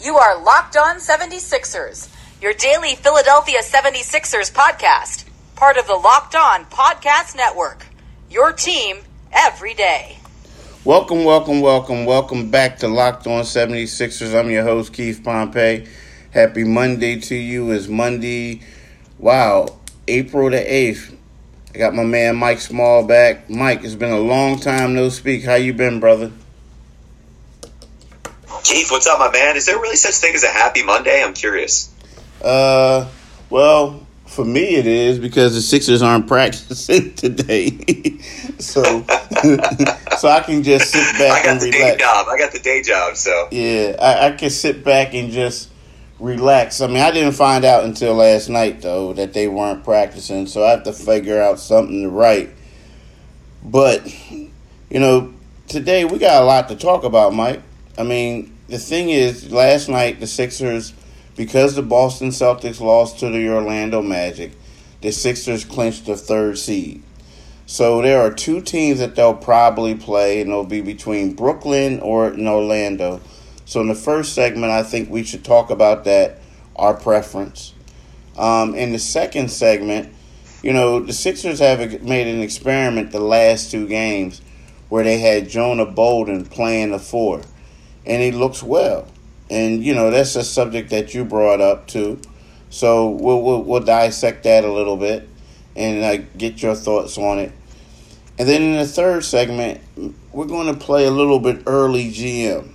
You are Locked On 76ers, your daily Philadelphia 76ers podcast, part of the Locked On Podcast Network. Your team every day. Welcome, welcome, welcome, welcome back to Locked On 76ers. I'm your host, Keith Pompey. Happy Monday to you. It's Monday, wow, April the 8th. I got my man Mike Small back. Mike, it's been a long time no speak. How you been, brother? Keith, what's up, my man? Is there really such thing as a happy Monday? I'm curious. Uh, well, for me it is because the Sixers aren't practicing today, so so I can just sit back I got and the relax. day job. I got the day job, so Yeah, I, I can sit back and just relax. I mean, I didn't find out until last night though that they weren't practicing, so I have to figure out something to write. But you know, today we got a lot to talk about, Mike. I mean, the thing is, last night the Sixers, because the Boston Celtics lost to the Orlando Magic, the Sixers clinched the third seed. So there are two teams that they'll probably play, and it'll be between Brooklyn or in Orlando. So in the first segment, I think we should talk about that, our preference. Um, in the second segment, you know, the Sixers have made an experiment the last two games where they had Jonah Bolden playing the four, and he looks well. And you know, that's a subject that you brought up too. So we'll we'll, we'll dissect that a little bit and uh, get your thoughts on it. And then in the third segment, we're going to play a little bit early GM,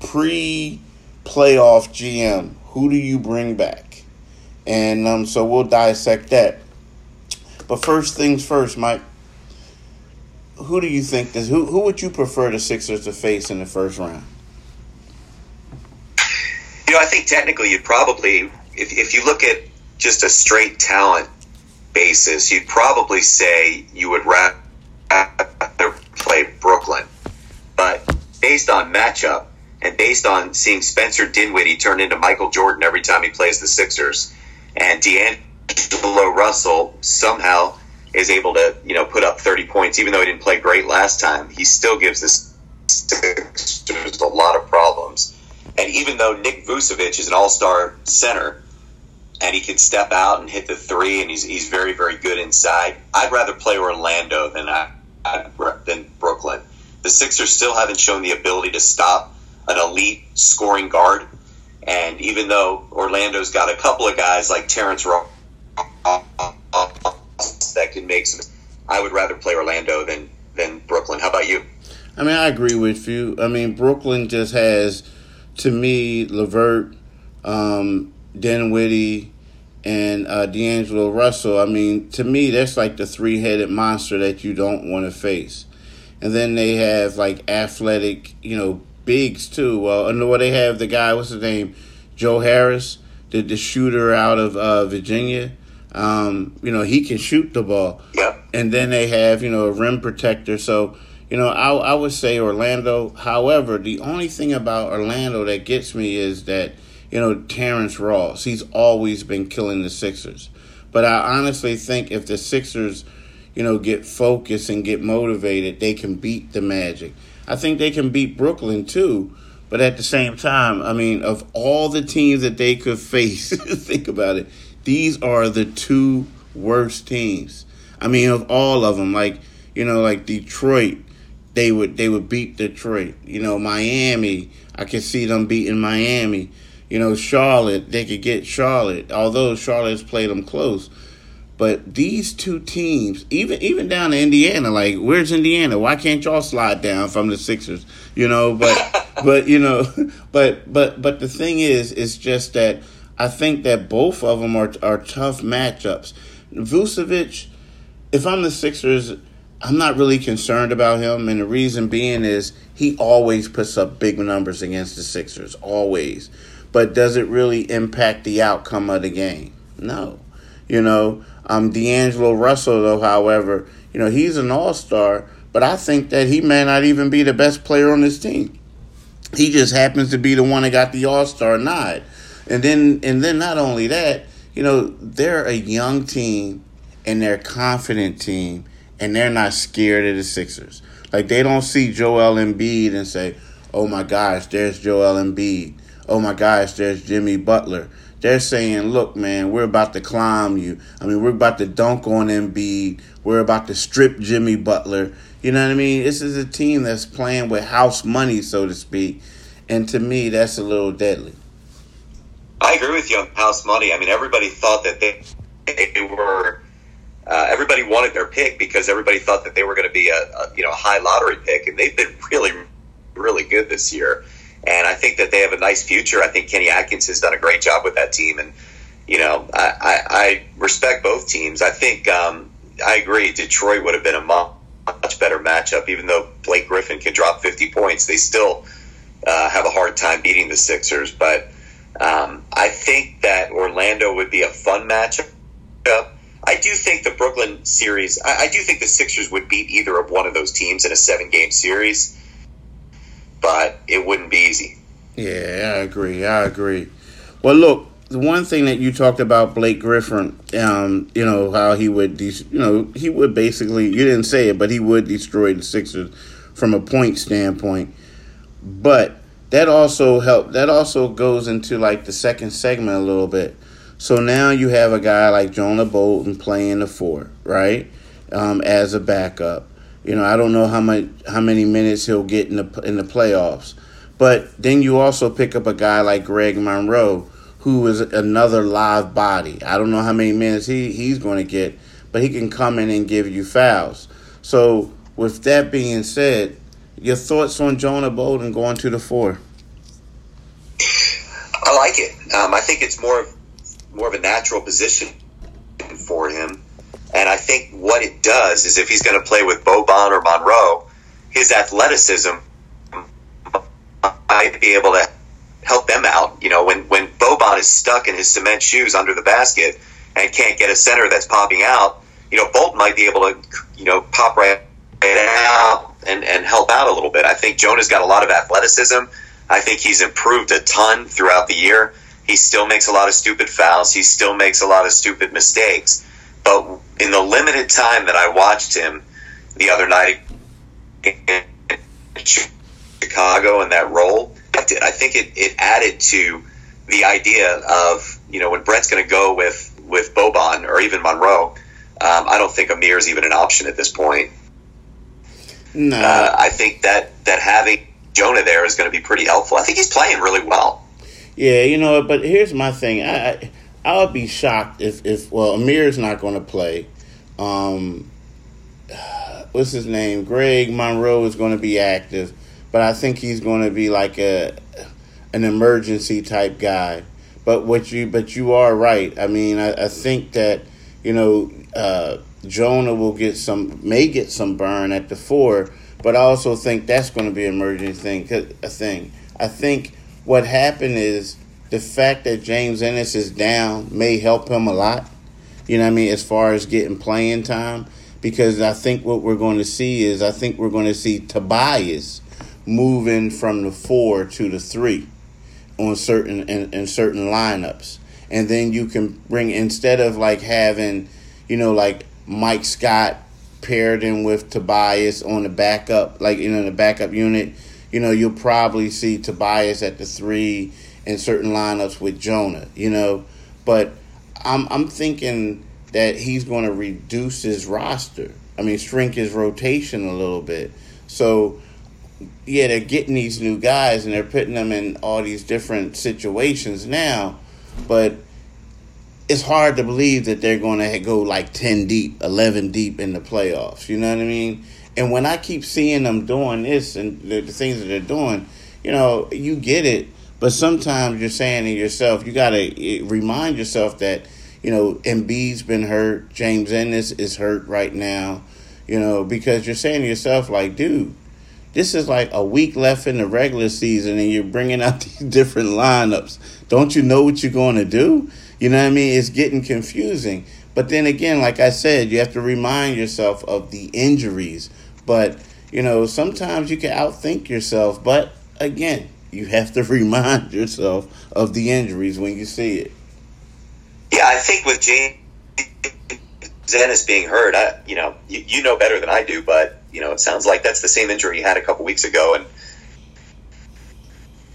pre playoff GM. Who do you bring back? And um, so we'll dissect that. But first things first, Mike. Who do you think this? Who who would you prefer the Sixers to face in the first round? You know, I think technically you'd probably, if if you look at just a straight talent basis, you'd probably say you would rather play Brooklyn. But based on matchup and based on seeing Spencer Dinwiddie turn into Michael Jordan every time he plays the Sixers, and D'Angelo Russell somehow is able to, you know, put up 30 points, even though he didn't play great last time, he still gives the Sixers a lot of problems. And even though Nick Vucevic is an all-star center, and he can step out and hit the three, and he's, he's very, very good inside, I'd rather play Orlando than I, than Brooklyn. The Sixers still haven't shown the ability to stop an elite scoring guard. And even though Orlando's got a couple of guys like Terrence Ross that can make some, I would rather play Orlando than than Brooklyn. How about you? I mean, I agree with you. I mean, Brooklyn just has, to me, Levert, um, Dinwiddie, and uh, D'Angelo Russell. I mean, to me, that's like the three headed monster that you don't want to face. And then they have like athletic, you know, bigs too. Well, and what they have the guy, what's his name, Joe Harris, the the shooter out of uh, Virginia. Um, you know, he can shoot the ball. Yep. And then they have, you know, a rim protector. So, you know, I, I would say Orlando. However, the only thing about Orlando that gets me is that, you know, Terrence Ross, he's always been killing the Sixers. But I honestly think if the Sixers, you know, get focused and get motivated, they can beat the Magic. I think they can beat Brooklyn too. But at the same time, I mean, of all the teams that they could face, think about it, these are the two worst teams. I mean, of all of them, like you know, like Detroit, they would they would beat Detroit. You know, Miami, I could see them beating Miami. You know, Charlotte, they could get Charlotte, although Charlotte's played them close. But these two teams, even even down to Indiana, like where's Indiana? Why can't y'all slide down from the Sixers? You know, but but you know, but but but the thing is, it's just that I think that both of them are are tough matchups. Vucevic, if I'm the Sixers, I'm not really concerned about him, and the reason being is he always puts up big numbers against the Sixers, always. But does it really impact the outcome of the game? No. You know, um, D'Angelo Russell, though, however, you know, he's an all star, but I think that he may not even be the best player on this team. He just happens to be the one that got the all star nod. And then and then not only that, you know, they're a young team and they're a confident team and they're not scared of the Sixers. Like they don't see Joel Embiid and say, "Oh my gosh, there's Joel Embiid." oh my gosh, there's Jimmy Butler. They're saying, look, man, we're about to climb you. I mean, we're about to dunk on Embiid. We're about to strip Jimmy Butler. You know what I mean? This is a team that's playing with house money, so to speak. And to me, that's a little deadly. I agree with you on house money. I mean, everybody thought that they, they were. Uh, everybody wanted their pick because everybody thought that they were going to be a, a you know a high lottery pick, and they've been really really good this year. And I think that they have a nice future. I think Kenny Atkins has done a great job with that team, and you know I, I, I respect both teams. I think um, I agree. Detroit would have been a much better matchup, even though Blake Griffin can drop 50 points. They still uh, have a hard time beating the Sixers, but um, I think that Orlando would be a fun matchup. I do think the Brooklyn series, I, I do think the Sixers would beat either of one of those teams in a seven game series but it wouldn't be easy. Yeah, I agree. I agree. Well, look, the one thing that you talked about Blake Griffin, um, you know how he would, de- you know, he would basically, you didn't say it, but he would destroy the Sixers from a point standpoint. But that also help. That also goes into like the second segment a little bit. So now you have a guy like Jonah Bolden playing the four, right, um, as a backup. You know, I don't know how much how many minutes he'll get in the in the playoffs. But then you also pick up a guy like Greg Monroe, who is another live body. I don't know how many minutes he, he's going to get, but he can come in and give you fouls. So, with that being said, your thoughts on Jonah Bolden going to the four? I like it. Um, I think it's more more of a natural position for him. And I think what it does is if he's going to play with Boban or Monroe, his athleticism might be able to help them out. You know, when, when Boban is stuck in his cement shoes under the basket and can't get a center that's popping out, you know, Bolt might be able to, you know, pop right out and, and help out a little bit. I think Jonah's got a lot of athleticism. I think he's improved a ton throughout the year. He still makes a lot of stupid fouls. He still makes a lot of stupid mistakes. But in the limited time that I watched him the other night in Chicago in that role, I think it, it added to the idea of, you know, when Brett's going to go with, with Boban or even Monroe, um, I don't think Amir is even an option at this point. No. Uh, I think that, that having Jonah there is going to be pretty helpful. I think he's playing really well. Yeah, you know, but here's my thing. I, I will be shocked if, if well, Amir's not going to play. Um, what's his name? Greg Monroe is going to be active, but I think he's going to be like a an emergency type guy. But what you but you are right. I mean, I, I think that you know uh, Jonah will get some may get some burn at the four, but I also think that's going to be an emergency thing. A thing. I think what happened is the fact that James Ennis is down may help him a lot. You know what I mean? As far as getting playing time, because I think what we're going to see is I think we're going to see Tobias moving from the four to the three on certain in, in certain lineups, and then you can bring instead of like having, you know, like Mike Scott paired in with Tobias on the backup, like you know, the backup unit. You know, you'll probably see Tobias at the three in certain lineups with Jonah, you know. But I'm I'm thinking that he's going to reduce his roster. I mean, shrink his rotation a little bit. So, yeah, they're getting these new guys and they're putting them in all these different situations now, but it's hard to believe that they're going to go like 10 deep, 11 deep in the playoffs. You know what I mean? And when I keep seeing them doing this and the, the things that they're doing, you know, you get it but sometimes you're saying to yourself, you got to eh, remind yourself that, you know, Embiid's been hurt. James Ennis is hurt right now, you know, because you're saying to yourself, like, dude, this is like a week left in the regular season and you're bringing out these different lineups. Don't you know what you're going to do? You know what I mean? It's getting confusing. But then again, like I said, you have to remind yourself of the injuries. But, you know, sometimes you can outthink yourself. But again, you have to remind yourself of the injuries when you see it. Yeah, I think with James Ennis being hurt, I, you know, you, you, know better than I do, but you know, it sounds like that's the same injury he had a couple weeks ago, and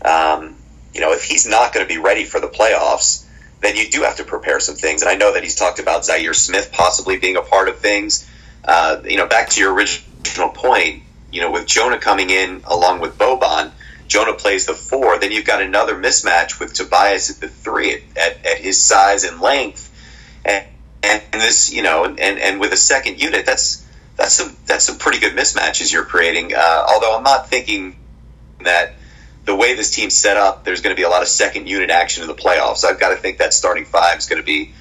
um, you know, if he's not going to be ready for the playoffs, then you do have to prepare some things. And I know that he's talked about Zhaire Smith possibly being a part of things. Uh, you know, back to your original point, you know, with Jonah coming in along with Boban, Jonah plays the four, then you've got another mismatch with Tobias at the three at, at, at his size and length. And, and this, you know, and, and with a second unit, that's that's some that's some pretty good mismatches you're creating. Uh, although I'm not thinking that the way this team's set up, there's going to be a lot of second unit action in the playoffs. I've got to think that starting five is going to be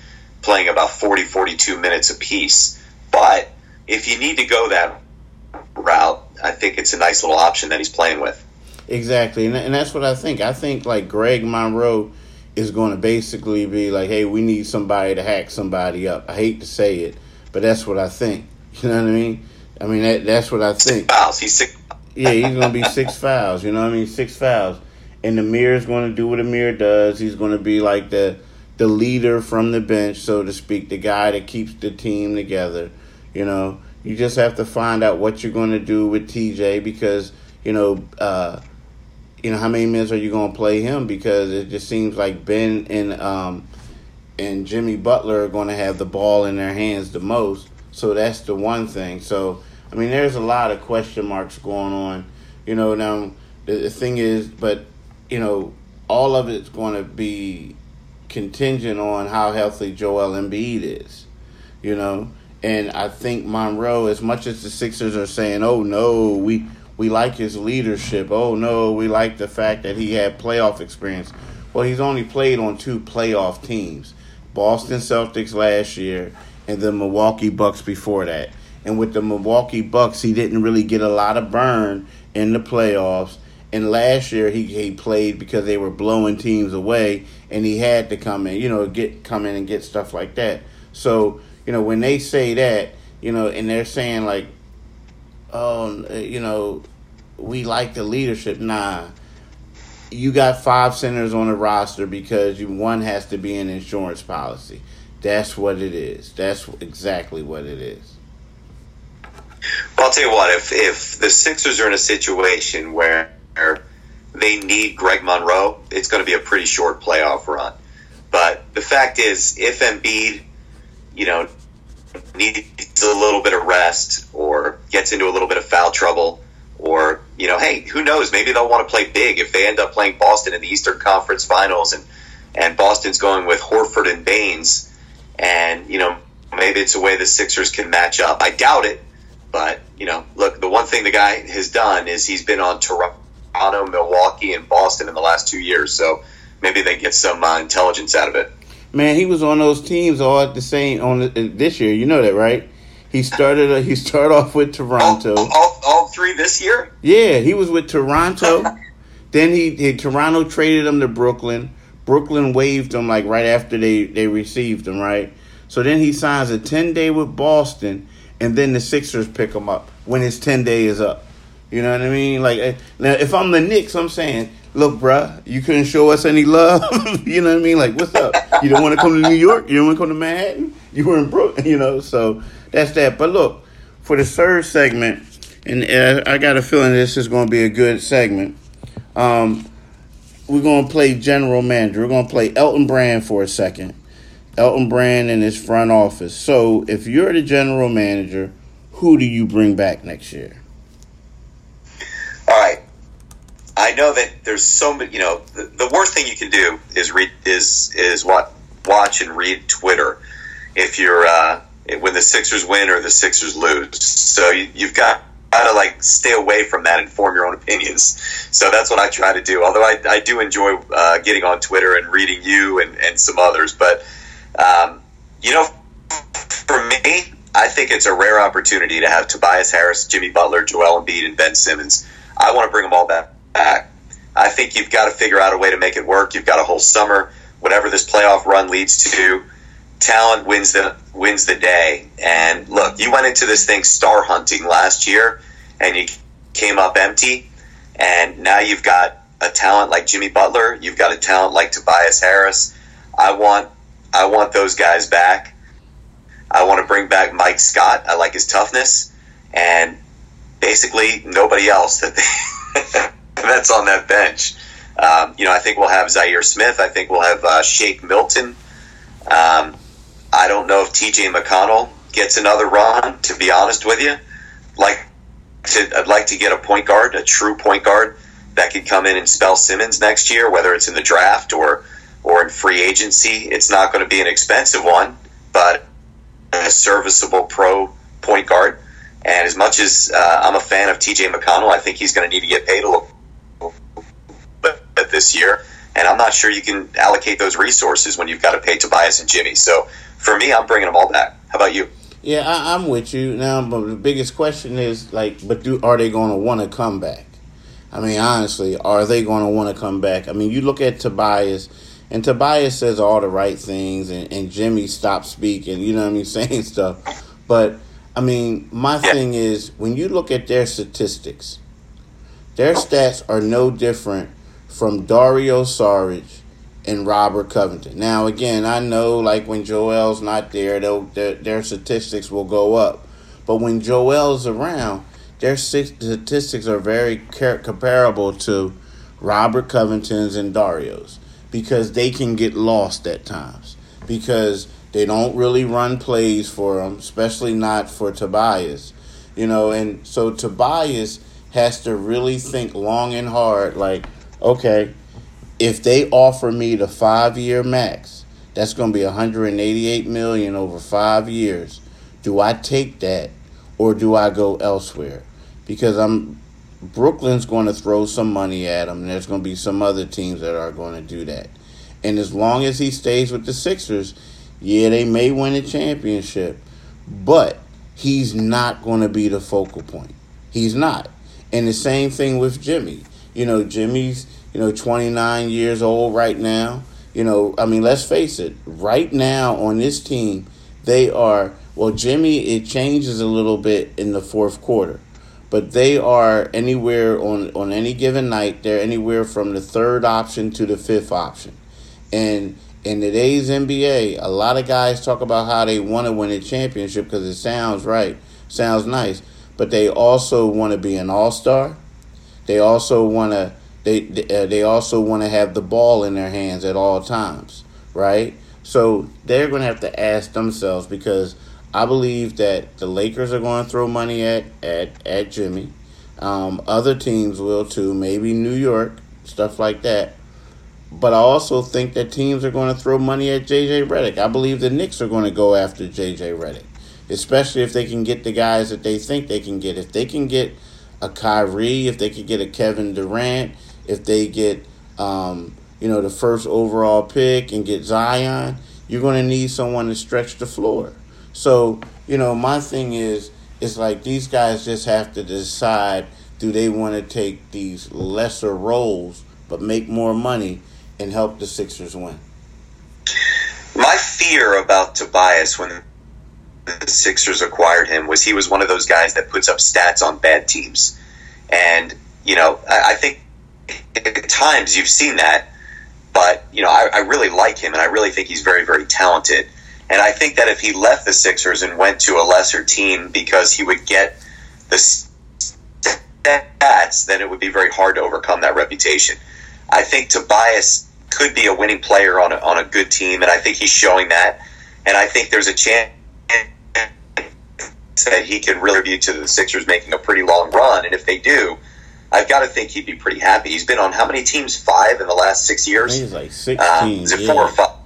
playing about 40, 42 minutes apiece. But if you need to go that route, I think it's a nice little option that he's playing with. Exactly, and, and that's what I think. I think like Greg Monroe is going to basically be like, "Hey, we need somebody to hack somebody up." I hate to say it, but that's what I think. You know what I mean? I mean that that's what I think. Fouls. He's six. yeah, he's going to be six fouls. You know what I mean? Six fouls, and Amir is going to do what Amir does. He's going to be like the the leader from the bench, so to speak, the guy that keeps the team together. You know, you just have to find out what you're going to do with TJ because you know. uh you know, how many minutes are you going to play him? Because it just seems like Ben and um, and Jimmy Butler are going to have the ball in their hands the most. So that's the one thing. So I mean, there's a lot of question marks going on. You know, now the, the thing is, but you know, all of it's going to be contingent on how healthy Joel Embiid is. You know, and I think Monroe, as much as the Sixers are saying, "Oh no, we." we like his leadership. Oh no, we like the fact that he had playoff experience. Well, he's only played on two playoff teams Boston Celtics last year and the Milwaukee Bucks before that. And with the Milwaukee Bucks, he didn't really get a lot of burn in the playoffs. And last year he, he played because they were blowing teams away and he had to come in, you know, get come in and get stuff like that. So, you know, when they say that, you know, and they're saying like oh, uh, you know, we like the leadership. Nah, you got five centers on the roster because you, one has to be an insurance policy. That's what it is. That's exactly what it is. Well, I'll tell you what. If if the Sixers are in a situation where they need Greg Monroe, it's going to be a pretty short playoff run. But the fact is, if Embiid, you know, needs a little bit of rest or gets into a little bit of foul trouble or you know hey who knows? Maybe they'll want to play big. If they end up playing boston in the eastern conference finals and and boston's going with horford and Baynes and you know maybe it's a way the sixers can match up. I doubt it but you know look the one thing the guy has done is he's been on toronto milwaukee and boston in the last two years so maybe they get some uh, intelligence out of it Man, he was on those teams all at the same on the, this year. You know that, right? He started. Uh, he started off with Toronto. All, all, all three this year. Yeah, he was with Toronto. then he, he Toronto traded him to Brooklyn. Brooklyn waived him like right after they they received him, right? So then he signs a ten day with Boston, and then the Sixers pick him up when his ten day is up. You know what I mean? Like eh, now, if I'm the Knicks, I'm saying look, bruh, you couldn't show us any love. you know what I mean? Like, what's up? You don't want to come to New York? You don't want to come to Manhattan? You were in Brooklyn, you know? So that's that. But look, for the third segment, and I got a feeling this is going to be a good segment. Um, we're going to play general manager. We're going to play Elton Brand for a second. Elton Brand in his front office. So if you're the general manager, who do you bring back next year? All right. I know that there's so many. You know, the, the, worst thing you can do is read is is what watch and read Twitter if you're uh, when the Sixers win or the Sixers lose. So you, you've got to like stay away from that and form your own opinions. So that's what I try to do. Although I, I do enjoy uh, getting on Twitter and reading you and, and some others, but um, you know, for me, I think it's a rare opportunity to have Tobias Harris, Jimmy Butler, Joel Embiid, and Ben Simmons. I want to bring them all back back. I think you've got to figure out a way to make it work. You've got a whole summer, whatever this playoff run leads to. Talent wins the wins the day. And look, you went into this thing star hunting last year, and you came up empty. And now you've got a talent like Jimmy Butler. You've got a talent like Tobias Harris. I want I want those guys back. I want to bring back Mike Scott. I like his toughness, and basically nobody else that they. that's on that bench. Um, you know, I think we'll have Zhaire Smith. I think we'll have uh, Shake Milton. Um, I don't know if TJ McConnell gets another run. To be honest with you, like to, I'd like to get a point guard, a true point guard that could come in and spell Simmons next year, whether it's in the draft or or in free agency. It's not going to be an expensive one, but a serviceable pro point guard. And as much as uh, I'm a fan of TJ McConnell, I think he's going to need to get paid a little bit this year. And I'm not sure you can allocate those resources when you've got to pay Tobias and Jimmy. So for me, I'm bringing them all back. How about you? Yeah, I, am with you now. But the biggest question is like, but do are they going to want to come back? I mean, honestly, are they going to want to come back? I mean, you look at Tobias, and Tobias says all the right things, and, and Jimmy stops speaking. You know what I mean, saying stuff. But I mean, my thing is when you look at their statistics, their stats are no different from Dario Saric and Robert Covington. Now, again, I know like when Joel's not there, their, their statistics will go up. But when Joel's around, their statistics are very comparable to Robert Covington's and Dario's because they can get lost at times because they don't really run plays for them, especially not for Tobias. You know, and so Tobias has to really think long and hard like okay, if they offer me the five year max, that's going to be 188 million over five years. Do I take that or do I go elsewhere? Because I'm Brooklyn's going to throw some money at him, and there's going to be some other teams that are going to do that. And as long as he stays with the Sixers, yeah, they may win a championship, but he's not going to be the focal point. He's not. And the same thing with Jimmy. You know, Jimmy's, you know, 29 years old right now. You know, I mean, let's face it, right now on this team, they are, well, Jimmy, it changes a little bit in the fourth quarter, but they are anywhere on, on any given night, they're anywhere from the third option to the fifth option. And in today's NBA, a lot of guys talk about how they want to win a championship because it sounds right, sounds nice, but they also want to be an all star they also want to they uh, they also want to have the ball in their hands at all times, right? So they're going to have to ask themselves because I believe that the Lakers are going to throw money at at at Jimmy. Um, other teams will too, maybe New York, stuff like that. But I also think that teams are going to throw money at JJ Redick. I believe the Knicks are going to go after JJ Redick, especially if they can get the guys that they think they can get. If they can get a Kyrie, if they could get a Kevin Durant, if they get um, you know the first overall pick and get Zion, you're going to need someone to stretch the floor. So you know my thing is it's like these guys just have to decide do they want to take these lesser roles but make more money and help the Sixers win. My fear about Tobias when the Sixers acquired him was he was one of those guys that puts up stats on bad teams. And, you know, I, I think at times you've seen that, but, you know, I, I really like him and I really think he's very, very talented. And I think that if he left the Sixers and went to a lesser team because he would get the stats, then it would be very hard to overcome that reputation. I think Tobias could be a winning player on a, on a good team, and I think he's showing that. And I think there's a chance that he can really be to the Sixers making a pretty long run. And if they do, I've got to think he'd be pretty happy. He's been on how many teams? Five in the last six years. He's like sixteen. Uh, is it yeah. four or five?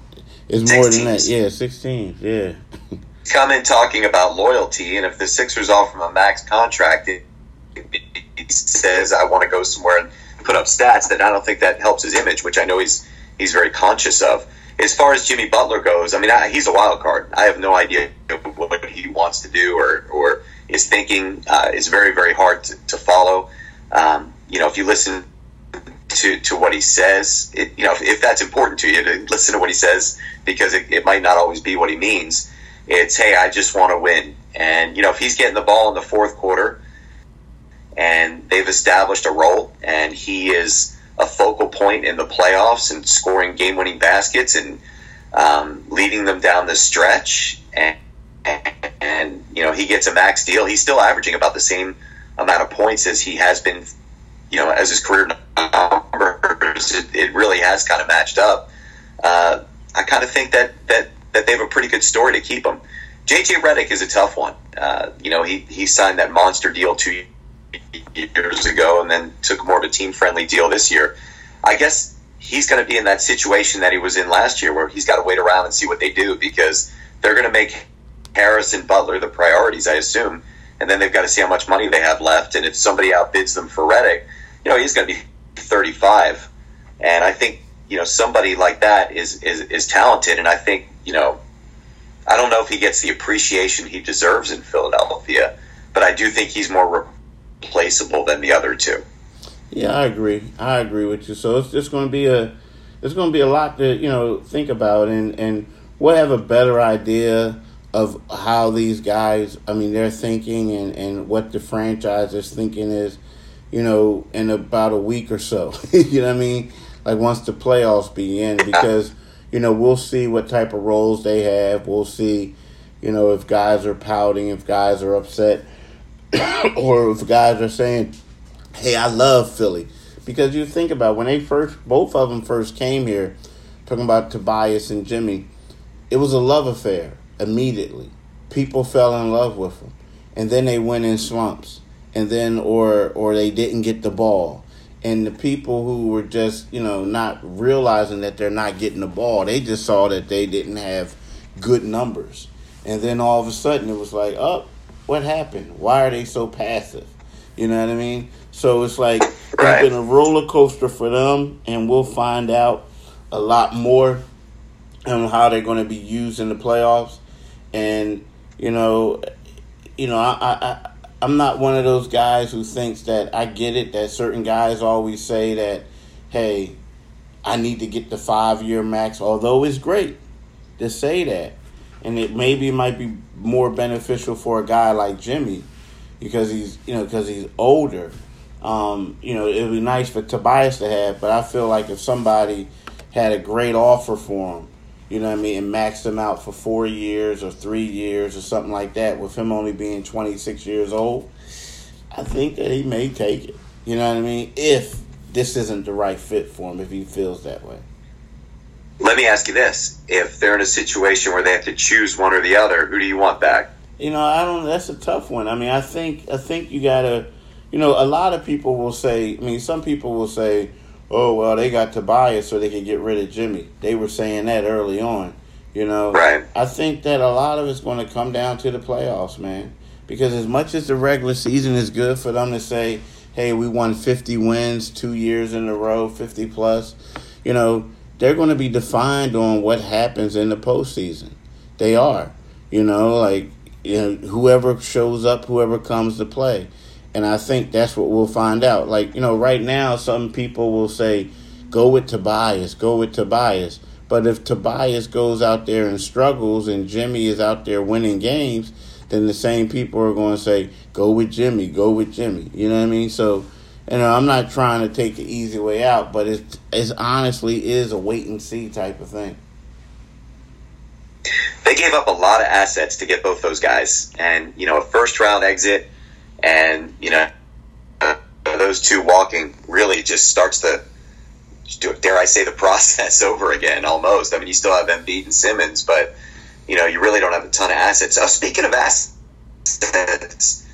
It's more than that. Yeah, sixteen. Yeah. Come in talking about loyalty, and if the Sixers offer him a max contract, it, he says, "I want to go somewhere and put up stats." Then I don't think that helps his image, which I know he's he's very conscious of as far as Jimmy Butler goes, I mean, I, he's a wild card. I have no idea what he wants to do or, or is thinking. Uh, is very, very hard to, to follow. Um, you know, if you listen to, to what he says, it, you know, if, if, that's important to you to listen to what he says, because it, it might not always be what he means. It's, hey, I just want to win. And, you know, if he's getting the ball in the fourth quarter and they've established a role and he is a focal point in the playoffs and scoring game winning baskets and um, leading them down the stretch. And, and, and, you know, he gets a max deal. He's still averaging about the same amount of points as he has been, you know, as his career numbers it, it really has kind of matched up. Uh, I kind of think that that that they have a pretty good story to keep him. JJ Redick is a tough one. Uh, you know, he he signed that monster deal two years ago, and then took more of a team friendly deal this year. I guess he's going to be in that situation that he was in last year, where he's got to wait around and see what they do because they're going to make Harris and Butler the priorities, I assume, and then they've got to see how much money they have left. And if somebody outbids them for Redick, you know, he's going to be 35, and I think you know somebody like that is is is talented, and I think you know. I don't know if he gets the appreciation he deserves in Philadelphia, but I do think he's more replaceable than the other two. Yeah, I agree. I agree with you. So it's just going to be a it's going to be a lot to you know think about, and and we'll have a better idea of how these guys. I mean, they're thinking, and and what the franchise is thinking is, you know, in about a week or so. you know what I mean? Like once the playoffs begin, because you know we'll see what type of roles they have. We'll see, you know, if guys are pouting, if guys are upset, or if guys are saying hey, I love Philly. Because you think about when they first, both of them first came here, talking about Tobias and Jimmy, it was a love affair immediately. People fell in love with them, and then they went in slumps, and then or or they didn't get the ball, and the people who were just you know not realizing that they're not getting the ball, they just saw that they didn't have good numbers, and then all of a sudden it was like, oh, what happened? Why are they so passive? You know what I mean? So it's like right. it's been a roller coaster for them, and we'll find out a lot more on how they're going to be used in the playoffs. And you know, you know, I, I, I'm not one of those guys who thinks that I get it. That certain guys always say that, hey, I need to get the five year max. Although it's great to say that, and it maybe might be more beneficial for a guy like Jimmy because he's you know because he's older um, you know, it would be nice for Tobias to have, but I feel like if somebody had a great offer for him, you know what I mean, and maxed him out for four years or three years or something like that, with him only being 26 years old, I think that he may take it. You know what I mean? If this isn't the right fit for him, if he feels that way. Let me ask you this: If they're in a situation where they have to choose one or the other, who do you want back? You know, I don't. That's a tough one. I mean, I think I think you gotta you know, a lot of people will say, I mean, some people will say, oh, well, they got Tobias so they can get rid of Jimmy. They were saying that early on, you know. Right. I think that a lot of it's going to come down to the playoffs, man. Because as much as the regular season is good for them to say, hey, we won 50 wins two years in a row, 50 plus, you know, they're going to be defined on what happens in the postseason. They are. You know, like, you know, whoever shows up, whoever comes to play. And I think that's what we'll find out. Like, you know, right now, some people will say, go with Tobias, go with Tobias. But if Tobias goes out there and struggles and Jimmy is out there winning games, then the same people are going to say, go with Jimmy, go with Jimmy. You know what I mean? So, you know, I'm not trying to take the easy way out, but it, it honestly is a wait and see type of thing. They gave up a lot of assets to get both those guys. And, you know, a first round exit – and you know uh, those two walking really just starts the dare I say the process over again almost. I mean, you still have Embiid and Simmons, but you know you really don't have a ton of assets. Uh, speaking of assets,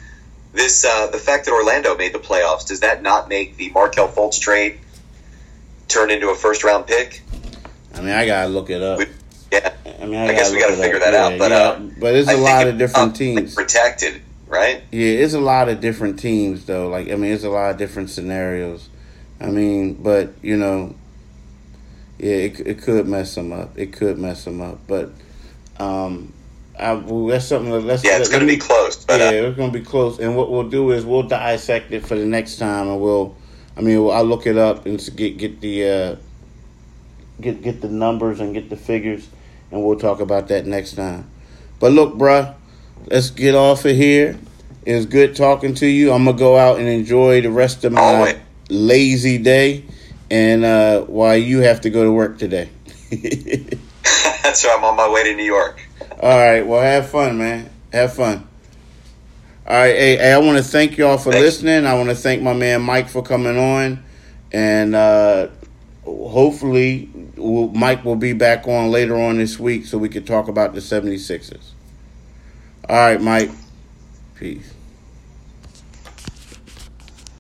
this uh, the fact that Orlando made the playoffs does that not make the Markelle Fultz trade turn into a first round pick? I mean, I gotta look it up. We, yeah, I mean, I, I guess we got to figure up. that yeah, out. But yeah. uh, but there's a lot of different teams protected right? Yeah, it's a lot of different teams though. Like I mean, it's a lot of different scenarios. I mean, but you know, yeah, it it could mess them up. It could mess them up, but um, I, well, that's something. That, let's, yeah, it's going to be close. But, yeah, uh, it's going to be close. And what we'll do is we'll dissect it for the next time, and we'll. I mean, I'll look it up and get get the uh, get get the numbers and get the figures, and we'll talk about that next time. But look, bruh, let's get off of here. It was good talking to you. I'm gonna go out and enjoy the rest of my lazy day, and uh, while you have to go to work today. That's right. I'm on my way to New York. All right. Well, have fun, man. Have fun. All right. Hey, hey I want to thank y'all for Thanks. listening. I want to thank my man Mike for coming on, and uh, hopefully we'll, Mike will be back on later on this week so we can talk about the 76ers. All right, Mike. Peace.